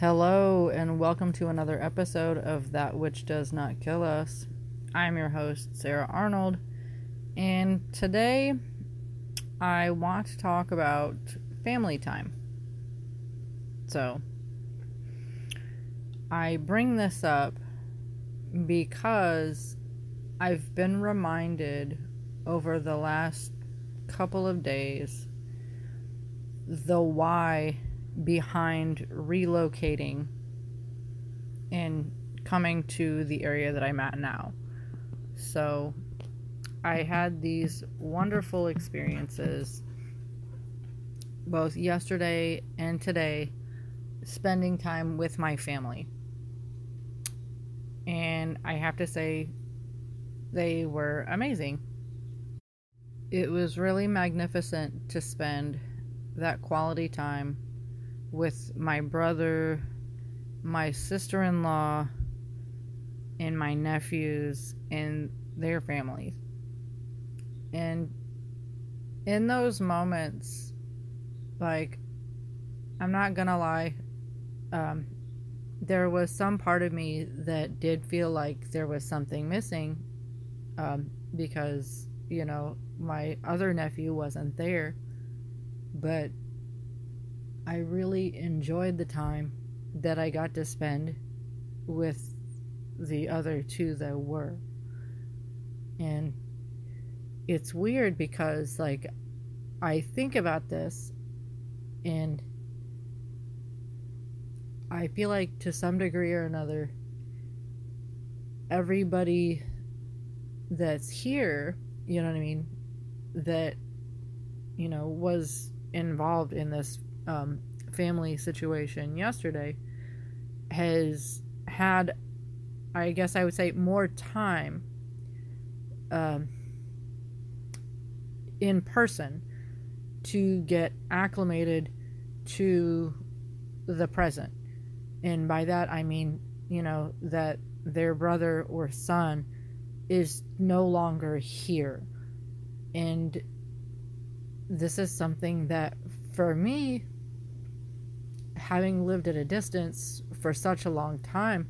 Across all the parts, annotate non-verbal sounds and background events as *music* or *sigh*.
Hello, and welcome to another episode of That Which Does Not Kill Us. I'm your host, Sarah Arnold, and today I want to talk about family time. So, I bring this up because I've been reminded over the last couple of days the why behind relocating and coming to the area that I'm at now. So I had these wonderful experiences both yesterday and today spending time with my family. And I have to say, they were amazing. It was really magnificent to spend that quality time with my brother, my sister in law, and my nephews and their families. And in those moments, like, I'm not gonna lie, um, there was some part of me that did feel like there was something missing um, because, you know, my other nephew wasn't there. But I really enjoyed the time that I got to spend with the other two that were. And it's weird because, like, I think about this and I feel like to some degree or another, everybody that's here, you know what I mean, that, you know, was involved in this um, family situation yesterday has had, I guess I would say, more time um, in person to get acclimated to the present. And by that I mean, you know, that their brother or son is no longer here. And this is something that for me having lived at a distance for such a long time,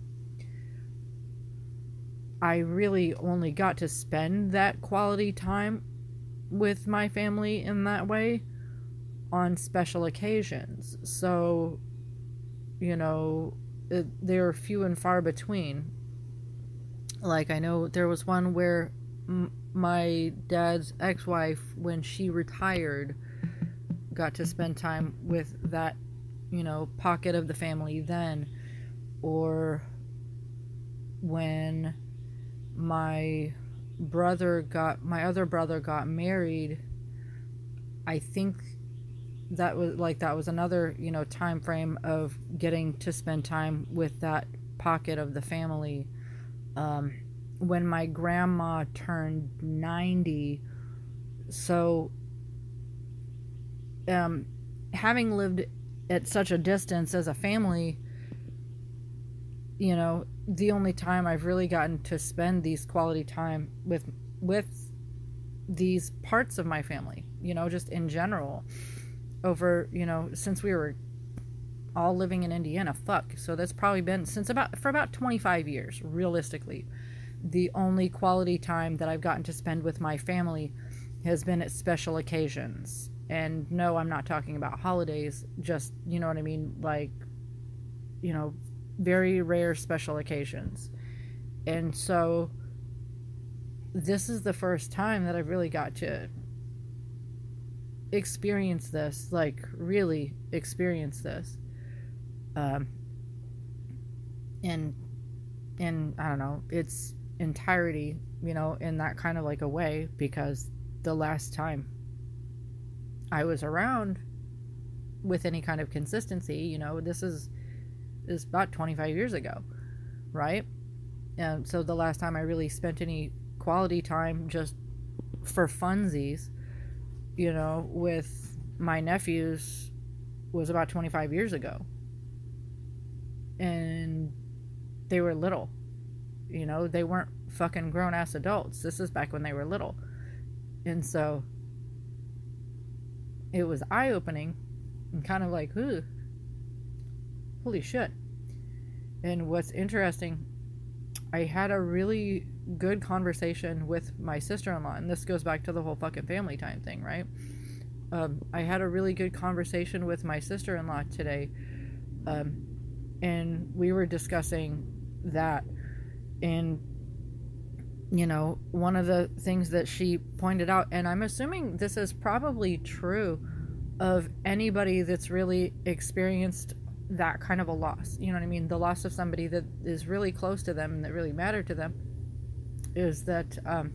I really only got to spend that quality time with my family in that way on special occasions. So, you know, it, they're few and far between. Like, I know there was one where m- my dad's ex wife, when she retired, got to spend time with that you know, pocket of the family then, or when my brother got my other brother got married i think that was like that was another you know time frame of getting to spend time with that pocket of the family. Um, when my grandma turned 90 so um, having lived at such a distance as a family, you know, the only time I've really gotten to spend these quality time with with these parts of my family, you know, just in general over, you know, since we were all living in Indiana, fuck. So that's probably been since about for about 25 years, realistically. The only quality time that I've gotten to spend with my family has been at special occasions and no, I'm not talking about holidays, just, you know what I mean? Like, you know, very rare special occasions. And so this is the first time that I've really got to experience this, like, really experience this. Um, in, in, I don't know, its entirety, you know, in that kind of like a way, because the last time I was around with any kind of consistency, you know, this is is about 25 years ago, right? And so the last time I really spent any quality time just for funsies, you know, with my nephews was about 25 years ago. And they were little. You know, they weren't fucking grown ass adults. This is back when they were little. And so it was eye opening and kind of like, ooh. holy shit. And what's interesting, I had a really good conversation with my sister in law, and this goes back to the whole fucking family time thing, right? Um, I had a really good conversation with my sister in law today, um, and we were discussing that. And, you know, one of the things that she pointed out, and I'm assuming this is probably true of anybody that's really experienced that kind of a loss. You know what I mean? The loss of somebody that is really close to them and that really mattered to them is that, um,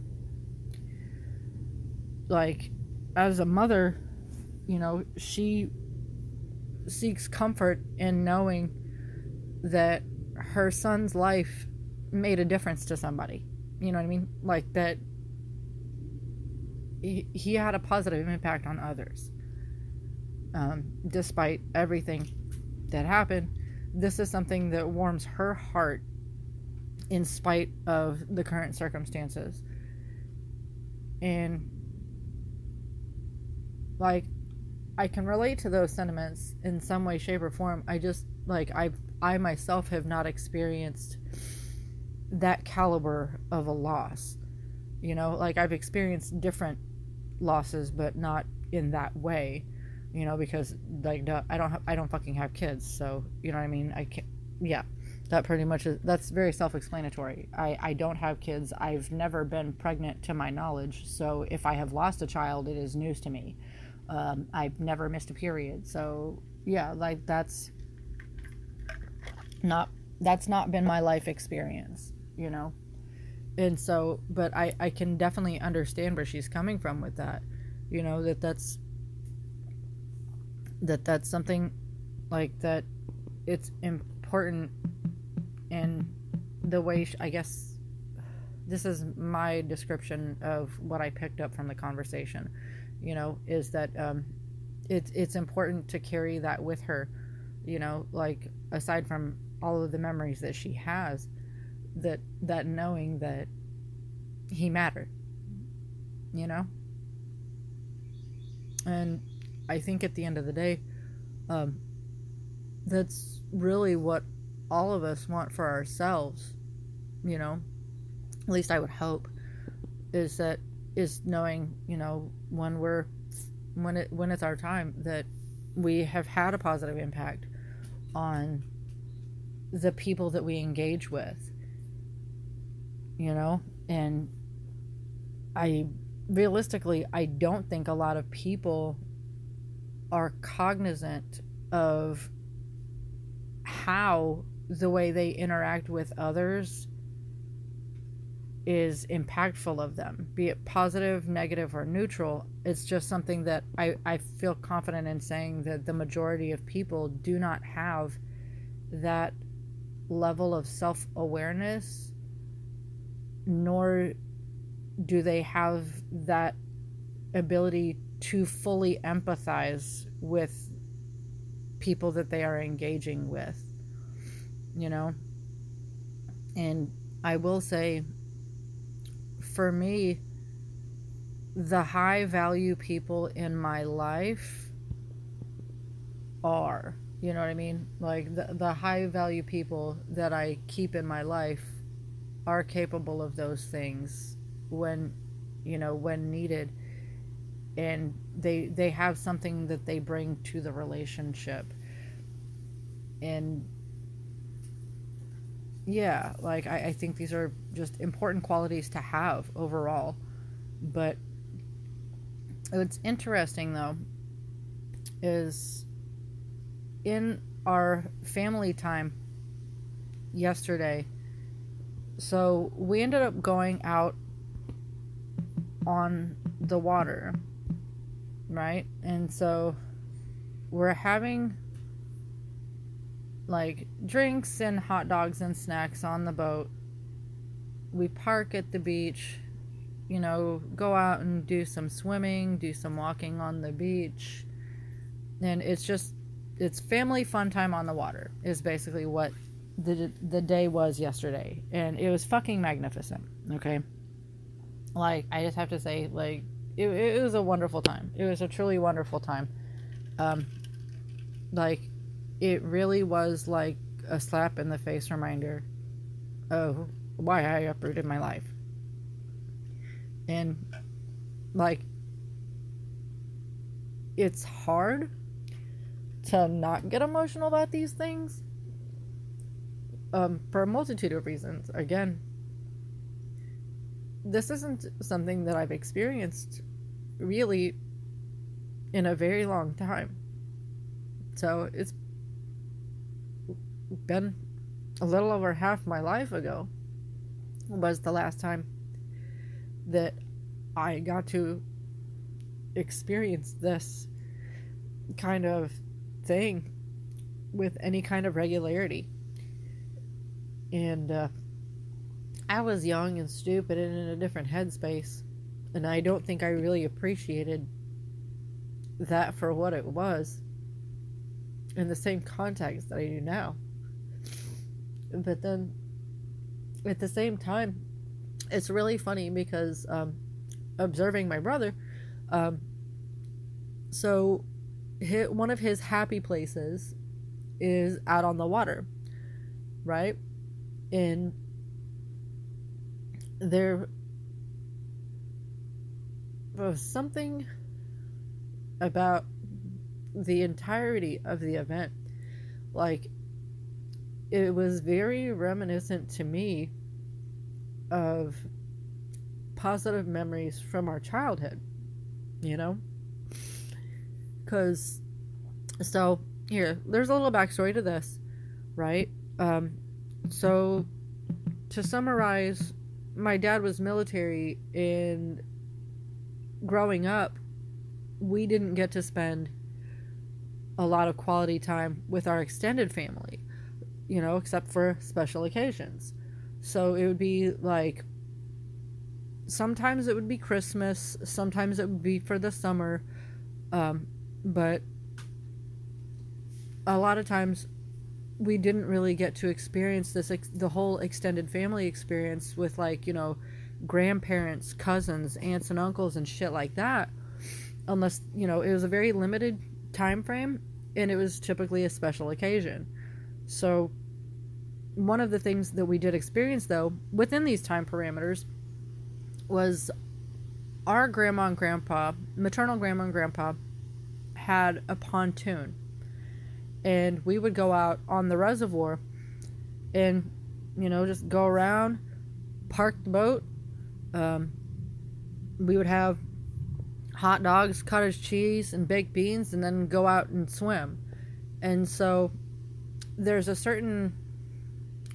like, as a mother, you know, she seeks comfort in knowing that her son's life made a difference to somebody. You know what I mean? Like that he, he had a positive impact on others. Um, despite everything that happened, this is something that warms her heart in spite of the current circumstances. And like I can relate to those sentiments in some way shape or form. I just like I I myself have not experienced that caliber of a loss. You know, like I've experienced different losses but not in that way you know, because like I don't have, I don't fucking have kids, so you know what I mean. I can't. Yeah, that pretty much is. That's very self-explanatory. I I don't have kids. I've never been pregnant to my knowledge, so if I have lost a child, it is news to me. Um, I've never missed a period, so yeah, like that's not that's not been my life experience, you know. And so, but I I can definitely understand where she's coming from with that, you know that that's that that's something like that it's important and the way I guess this is my description of what I picked up from the conversation you know is that um it's it's important to carry that with her you know like aside from all of the memories that she has that that knowing that he mattered you know and I think at the end of the day, um, that's really what all of us want for ourselves. You know, at least I would hope, is that is knowing you know when we're when it when it's our time that we have had a positive impact on the people that we engage with you know and i realistically i don't think a lot of people are cognizant of how the way they interact with others is impactful of them, be it positive, negative, or neutral. It's just something that I, I feel confident in saying that the majority of people do not have that level of self awareness, nor do they have that ability to fully empathize with people that they are engaging with, you know? And I will say, for me, the high value people in my life are, you know what I mean? Like the, the high value people that I keep in my life are capable of those things when, you know, when needed. And they they have something that they bring to the relationship. And yeah like I, I think these are just important qualities to have overall. But what's interesting though is in our family time yesterday so we ended up going out on the water right? And so we're having like drinks and hot dogs and snacks on the boat. We park at the beach, you know, go out and do some swimming, do some walking on the beach. And it's just it's family fun time on the water is basically what the the day was yesterday and it was fucking magnificent, okay? Like I just have to say like it, it was a wonderful time. It was a truly wonderful time. Um, like it really was like a slap in the face reminder of why I uprooted my life. And like it's hard to not get emotional about these things um, for a multitude of reasons. Again, this isn't something that I've experienced really in a very long time. So it's been a little over half my life ago was the last time that I got to experience this kind of thing with any kind of regularity. And uh, I was young and stupid and in a different headspace. And I don't think I really appreciated that for what it was in the same context that I do now. But then at the same time, it's really funny because um, observing my brother, um, so his, one of his happy places is out on the water, right? And there was something about the entirety of the event. Like, it was very reminiscent to me of positive memories from our childhood, you know? Because, so, here, there's a little backstory to this, right? Um, so, to summarize, my dad was military, and growing up, we didn't get to spend a lot of quality time with our extended family, you know, except for special occasions. So it would be like sometimes it would be Christmas, sometimes it would be for the summer, um, but a lot of times we didn't really get to experience this the whole extended family experience with like you know grandparents cousins aunts and uncles and shit like that unless you know it was a very limited time frame and it was typically a special occasion. So one of the things that we did experience though within these time parameters was our grandma and grandpa maternal grandma and grandpa had a pontoon and we would go out on the reservoir and you know just go around park the boat. Um, we would have hot dogs cottage cheese and baked beans and then go out and swim. And so there's a certain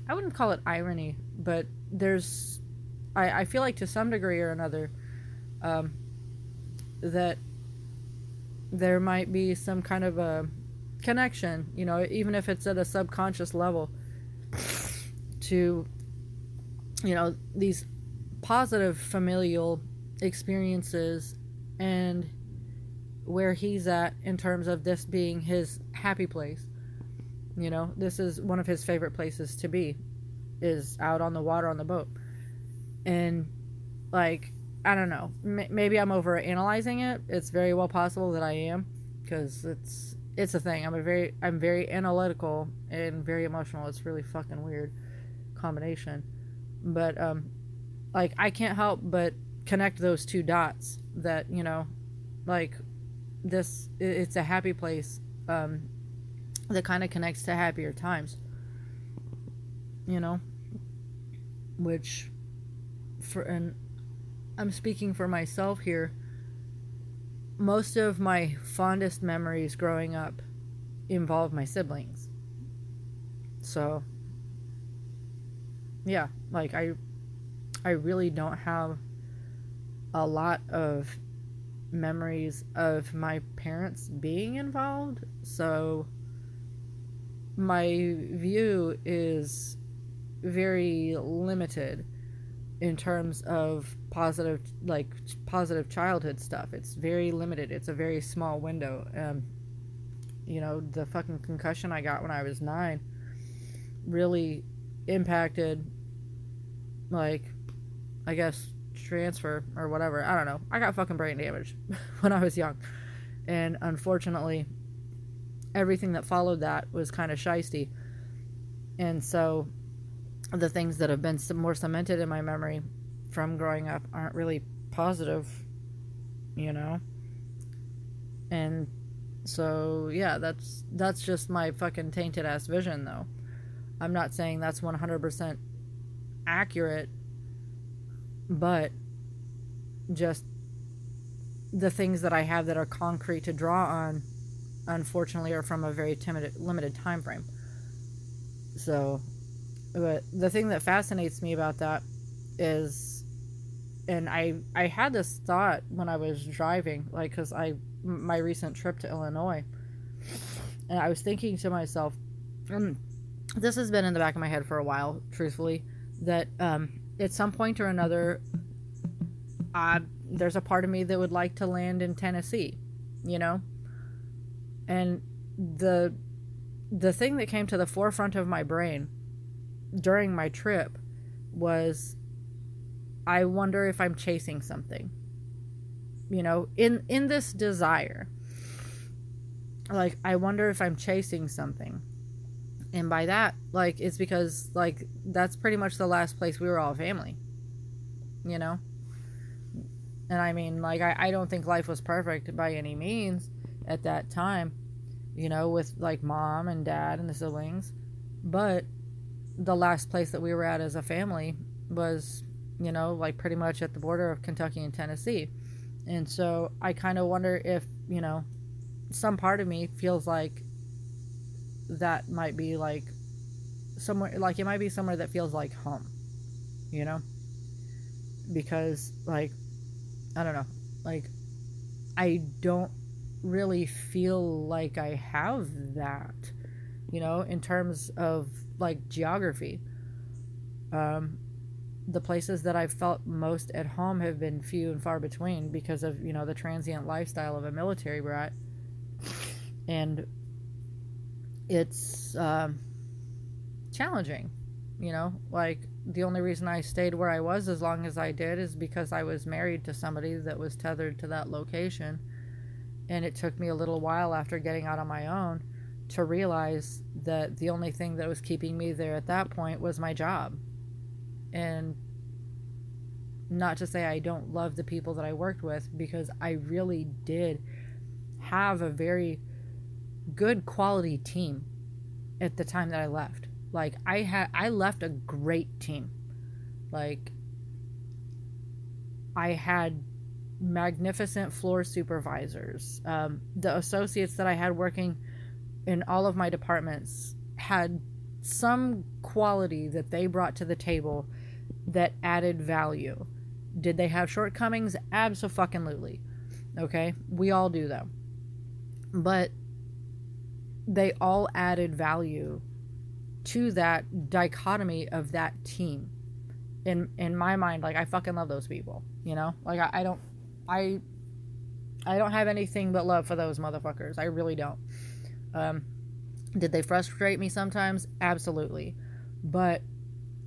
i wouldn't call it irony but there's i, I feel like to some degree or another um, that there might be some kind of a connection, you know, even if it's at a subconscious level, to, you know, these positive familial experiences and where he's at in terms of this being his happy place. You know, this is one of his favorite places to be, is out on the water on the boat. And, like, I don't know. M- maybe I'm over analyzing it. It's very well possible that I am because it's it's a thing. I'm a very I'm very analytical and very emotional. It's really fucking weird combination. But um like I can't help but connect those two dots that, you know, like this it's a happy place um that kind of connects to happier times. You know, which for and I'm speaking for myself here most of my fondest memories growing up involve my siblings. So yeah, like I I really don't have a lot of memories of my parents being involved. So my view is very limited in terms of positive like positive childhood stuff. It's very limited. It's a very small window. Um you know the fucking concussion i got when i was 9 really impacted like i guess transfer or whatever. I don't know. I got fucking brain damage *laughs* when i was young. And unfortunately everything that followed that was kind of shisty. And so the things that have been more cemented in my memory from growing up aren't really positive, you know? And so yeah, that's that's just my fucking tainted ass vision though. I'm not saying that's 100% accurate, but just the things that I have that are concrete to draw on unfortunately are from a very timid, limited time frame. So, but the thing that fascinates me about that is, and I I had this thought when I was driving, like because I my recent trip to Illinois, and I was thinking to myself, and this has been in the back of my head for a while, truthfully, that um, at some point or another, uh, there's a part of me that would like to land in Tennessee, you know, and the the thing that came to the forefront of my brain during my trip was I wonder if I'm chasing something. You know, in in this desire. Like I wonder if I'm chasing something. And by that, like it's because like that's pretty much the last place we were all family. You know? And I mean, like I, I don't think life was perfect by any means at that time you know, with like mom and dad and the siblings. But the last place that we were at as a family was, you know, like pretty much at the border of Kentucky and Tennessee. And so I kind of wonder if, you know, some part of me feels like that might be like somewhere, like it might be somewhere that feels like home, you know? Because, like, I don't know, like, I don't really feel like I have that, you know, in terms of like geography. Um, the places that I've felt most at home have been few and far between because of, you know, the transient lifestyle of a military brat. And it's um, challenging, you know, like the only reason I stayed where I was as long as I did is because I was married to somebody that was tethered to that location and it took me a little while after getting out on my own to realize that the only thing that was keeping me there at that point was my job. And not to say I don't love the people that I worked with because I really did have a very good quality team at the time that I left. Like I had I left a great team. Like I had magnificent floor supervisors. Um, the associates that I had working in all of my departments had some quality that they brought to the table that added value. Did they have shortcomings? Absolutely. Okay, we all do though. But they all added value to that dichotomy of that team. In in my mind, like I fucking love those people. You know, like I, I don't I I don't have anything but love for those motherfuckers. I really don't. Um, did they frustrate me sometimes? Absolutely. But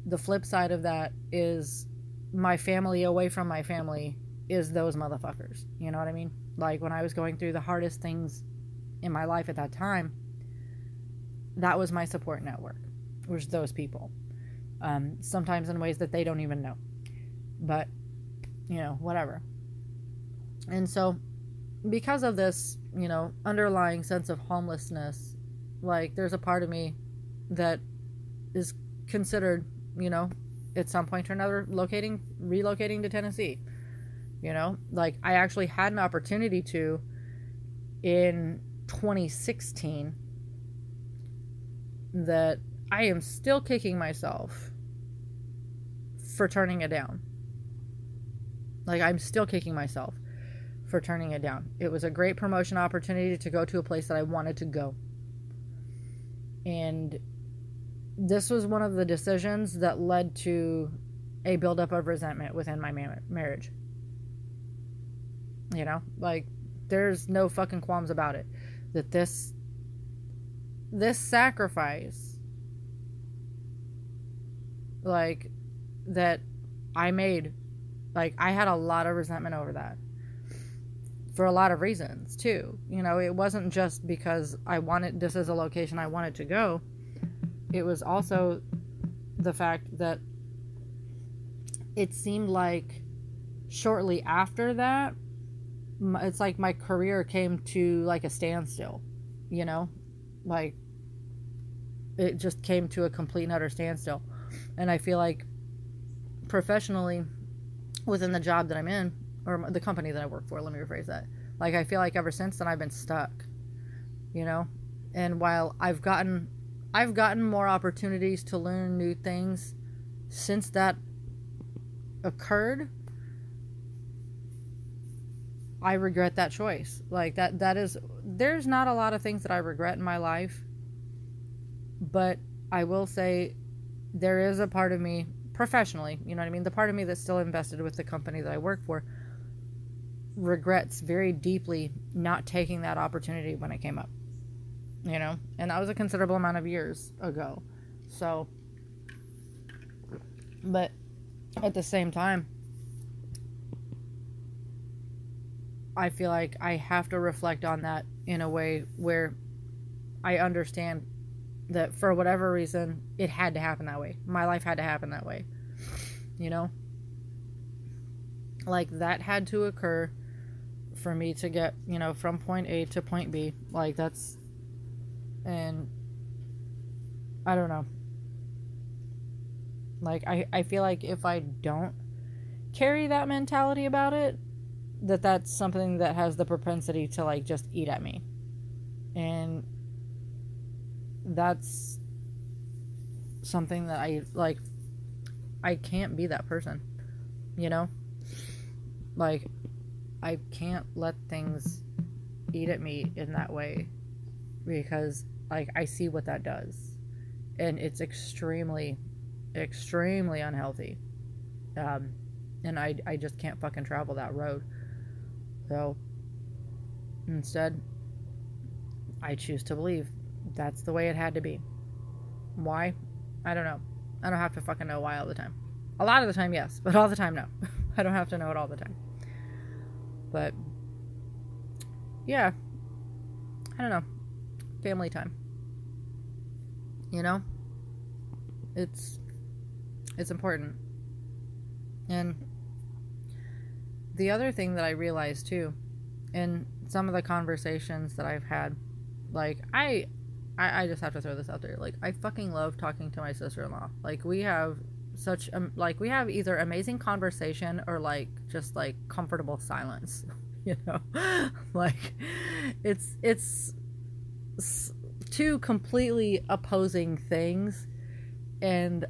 the flip side of that is my family away from my family is those motherfuckers. You know what I mean? Like when I was going through the hardest things in my life at that time, that was my support network, was those people. Um, sometimes in ways that they don't even know. But, you know, whatever. And so, because of this, you know, underlying sense of homelessness, like there's a part of me that is considered, you know, at some point or another locating relocating to Tennessee. You know, like I actually had an opportunity to in 2016 that I am still kicking myself for turning it down. Like I'm still kicking myself for turning it down. It was a great promotion opportunity to go to a place that I wanted to go. And this was one of the decisions that led to a buildup of resentment within my ma- marriage. You know, like there's no fucking qualms about it. That this this sacrifice like that I made like I had a lot of resentment over that for a lot of reasons too. You know, it wasn't just because I wanted this is a location I wanted to go. It was also the fact that it seemed like shortly after that it's like my career came to like a standstill, you know? Like it just came to a complete and utter standstill. And I feel like professionally within the job that I'm in, or the company that I work for, let me rephrase that. Like, I feel like ever since then I've been stuck, you know? And while I've gotten, I've gotten more opportunities to learn new things since that occurred, I regret that choice. Like that that is there's not a lot of things that I regret in my life. But I will say there is a part of me professionally, you know what I mean? The part of me that's still invested with the company that I work for regrets very deeply not taking that opportunity when it came up. You know, and that was a considerable amount of years ago. So but at the same time I feel like I have to reflect on that in a way where I understand that for whatever reason it had to happen that way. My life had to happen that way. You know? Like that had to occur for me to get, you know, from point A to point B. Like that's and I don't know. Like I I feel like if I don't carry that mentality about it, that that's something that has the propensity to like just eat at me. And that's something that I like I can't be that person. You know? Like I can't let things eat at me in that way because like I see what that does. And it's extremely extremely unhealthy. Um and I I just can't fucking travel that road. So instead, I choose to believe that's the way it had to be. Why? I don't know. I don't have to fucking know why all the time. A lot of the time, yes, but all the time, no. *laughs* I don't have to know it all the time. But yeah, I don't know. Family time. You know? It's it's important. And the other thing that I realized too, in some of the conversations that I've had, like I, I, I just have to throw this out there. Like I fucking love talking to my sister-in-law. Like we have such um, like we have either amazing conversation or like just like comfortable silence. *laughs* You know, *laughs* like it's it's two completely opposing things, and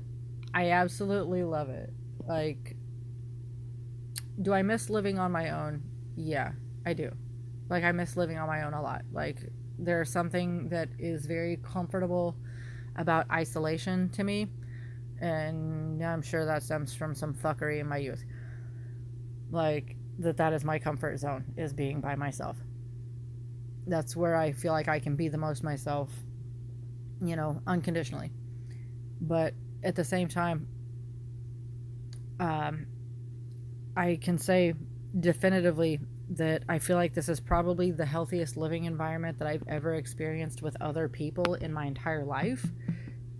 I absolutely love it. Like do I miss living on my own? Yeah, I do. Like I miss living on my own a lot. Like there's something that is very comfortable about isolation to me, and I'm sure that stems from some fuckery in my youth. Like that that is my comfort zone is being by myself. That's where I feel like I can be the most myself, you know, unconditionally. But at the same time, um, I can say definitively that I feel like this is probably the healthiest living environment that I've ever experienced with other people in my entire life.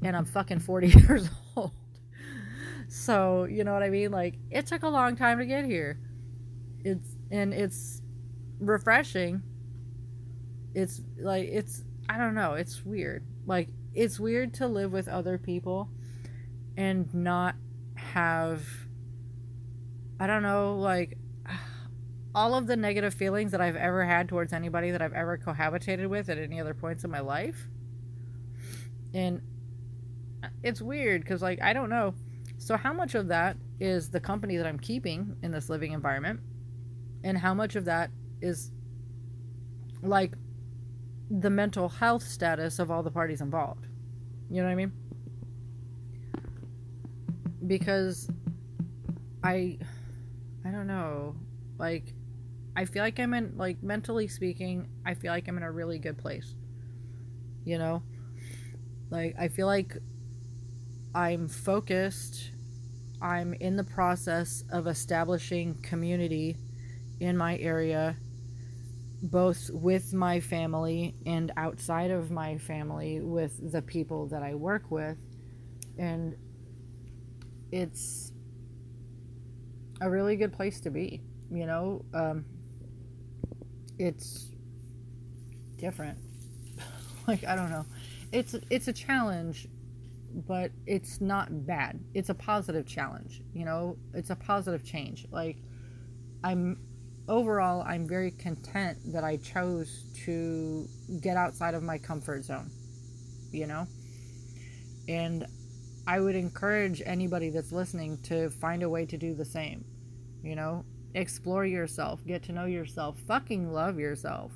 And I'm fucking 40 *laughs* years old. So, you know what I mean? Like, it took a long time to get here. It's, and it's refreshing. It's like, it's, I don't know, it's weird. Like, it's weird to live with other people and not have I don't know, like *sighs* all of the negative feelings that I've ever had towards anybody that I've ever cohabitated with at any other points in my life. And it's weird because, like, I don't know. So, how much of that is the company that I'm keeping in this living environment? And how much of that is like the mental health status of all the parties involved? You know what I mean? Because I I don't know. Like, I feel like I'm in, like, mentally speaking, I feel like I'm in a really good place. You know? Like, I feel like I'm focused. I'm in the process of establishing community in my area. both with my family and outside of my family with the people that I work with. And it's a really good place to be, you know? Um, it's different. *laughs* like, I don't know. It's it's a challenge, but it's not bad. It's a positive challenge, you know? It's a positive change. Like I'm overall, I'm very content that I chose to get outside of my comfort zone, you know? And I would encourage anybody that's listening to find a way to do the same, you know? Explore yourself, get to know yourself, fucking love yourself,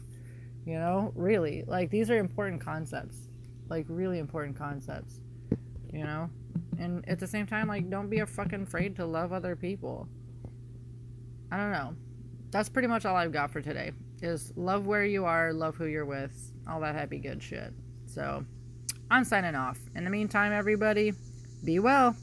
you know? Really. Like, these are important concepts, like, really important concepts, you know? And at the same time, like, don't be a fucking afraid to love other people. I don't know that's pretty much all I've got for today. Is love where you are, love who you're with, all that happy good shit. So, I'm signing off. In the meantime, everybody, be well.